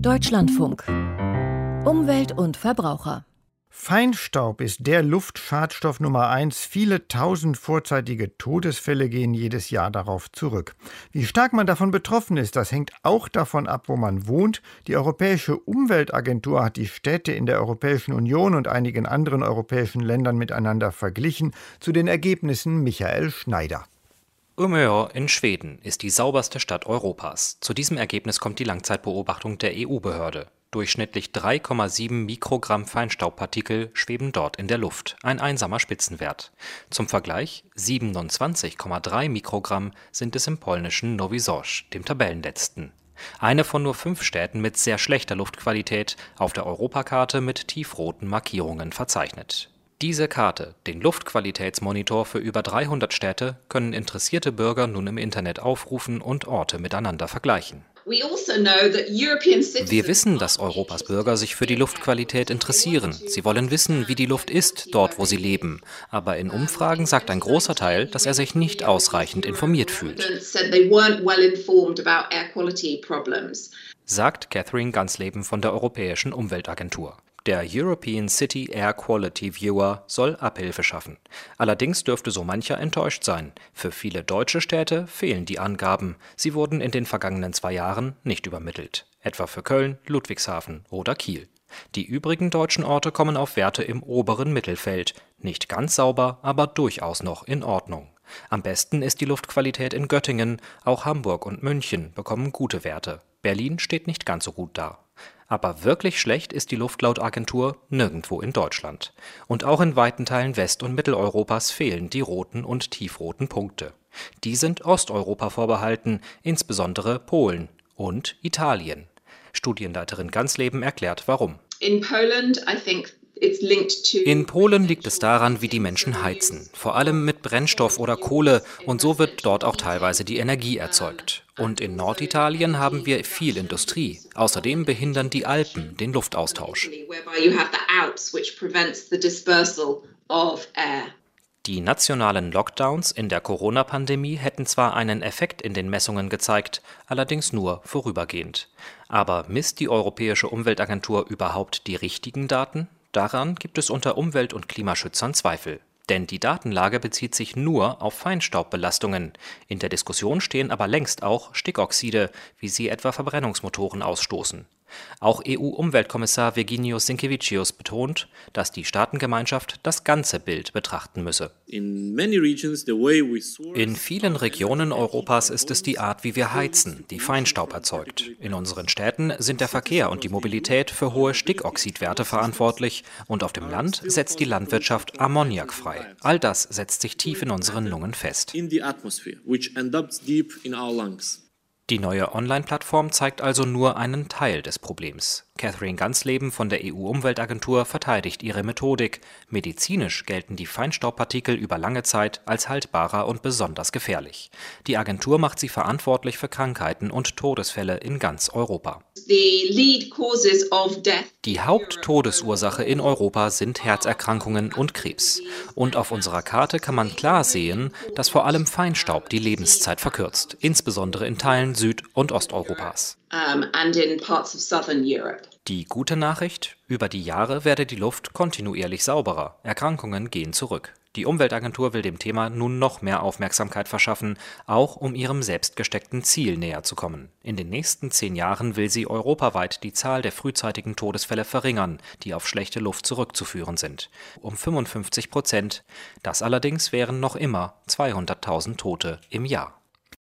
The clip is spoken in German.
Deutschlandfunk. Umwelt und Verbraucher. Feinstaub ist der Luftschadstoff Nummer eins. Viele tausend vorzeitige Todesfälle gehen jedes Jahr darauf zurück. Wie stark man davon betroffen ist, das hängt auch davon ab, wo man wohnt. Die Europäische Umweltagentur hat die Städte in der Europäischen Union und einigen anderen europäischen Ländern miteinander verglichen. Zu den Ergebnissen Michael Schneider. Umeå in Schweden ist die sauberste Stadt Europas. Zu diesem Ergebnis kommt die Langzeitbeobachtung der EU-Behörde. Durchschnittlich 3,7 Mikrogramm Feinstaubpartikel schweben dort in der Luft, ein einsamer Spitzenwert. Zum Vergleich 27,3 Mikrogramm sind es im polnischen Novi Sorge, dem Tabellenletzten. Eine von nur fünf Städten mit sehr schlechter Luftqualität, auf der Europakarte mit tiefroten Markierungen verzeichnet diese Karte, den Luftqualitätsmonitor für über 300 Städte, können interessierte Bürger nun im Internet aufrufen und Orte miteinander vergleichen. Also Wir wissen, dass Europas Bürger sich für die Luftqualität interessieren. Sie wollen wissen, wie die Luft ist, dort wo sie leben. Aber in Umfragen sagt ein großer Teil, dass er sich nicht ausreichend informiert fühlt. Sagt Catherine Gansleben von der Europäischen Umweltagentur. Der European City Air Quality Viewer soll Abhilfe schaffen. Allerdings dürfte so mancher enttäuscht sein. Für viele deutsche Städte fehlen die Angaben. Sie wurden in den vergangenen zwei Jahren nicht übermittelt. Etwa für Köln, Ludwigshafen oder Kiel. Die übrigen deutschen Orte kommen auf Werte im oberen Mittelfeld. Nicht ganz sauber, aber durchaus noch in Ordnung. Am besten ist die Luftqualität in Göttingen, auch Hamburg und München bekommen gute Werte. Berlin steht nicht ganz so gut da. Aber wirklich schlecht ist die Luftlautagentur nirgendwo in Deutschland. Und auch in weiten Teilen West und Mitteleuropas fehlen die roten und tiefroten Punkte. Die sind Osteuropa vorbehalten, insbesondere Polen und Italien. Studienleiterin Ganzleben erklärt warum. In Poland, I think in Polen liegt es daran, wie die Menschen heizen, vor allem mit Brennstoff oder Kohle, und so wird dort auch teilweise die Energie erzeugt. Und in Norditalien haben wir viel Industrie. Außerdem behindern die Alpen den Luftaustausch. Die nationalen Lockdowns in der Corona-Pandemie hätten zwar einen Effekt in den Messungen gezeigt, allerdings nur vorübergehend. Aber misst die Europäische Umweltagentur überhaupt die richtigen Daten? Daran gibt es unter Umwelt und Klimaschützern Zweifel. Denn die Datenlage bezieht sich nur auf Feinstaubbelastungen. In der Diskussion stehen aber längst auch Stickoxide, wie sie etwa Verbrennungsmotoren ausstoßen auch EU-Umweltkommissar Virginijus Sinkevicius betont, dass die Staatengemeinschaft das ganze Bild betrachten müsse. In vielen Regionen Europas ist es die Art, wie wir heizen, die Feinstaub erzeugt. In unseren Städten sind der Verkehr und die Mobilität für hohe Stickoxidwerte verantwortlich und auf dem Land setzt die Landwirtschaft Ammoniak frei. All das setzt sich tief in unseren Lungen fest. Die neue Online-Plattform zeigt also nur einen Teil des Problems. Catherine Gansleben von der EU-Umweltagentur verteidigt ihre Methodik. Medizinisch gelten die Feinstaubpartikel über lange Zeit als haltbarer und besonders gefährlich. Die Agentur macht sie verantwortlich für Krankheiten und Todesfälle in ganz Europa. Die Haupttodesursache in Europa sind Herzerkrankungen und Krebs. Und auf unserer Karte kann man klar sehen, dass vor allem Feinstaub die Lebenszeit verkürzt, insbesondere in Teilen Süd- und Osteuropas um, and in parts of southern Europe. Die gute Nachricht, über die Jahre werde die Luft kontinuierlich sauberer, Erkrankungen gehen zurück. Die Umweltagentur will dem Thema nun noch mehr Aufmerksamkeit verschaffen, auch um ihrem selbst gesteckten Ziel näher zu kommen. In den nächsten zehn Jahren will sie europaweit die Zahl der frühzeitigen Todesfälle verringern, die auf schlechte Luft zurückzuführen sind, um 55 Prozent. Das allerdings wären noch immer 200.000 Tote im Jahr.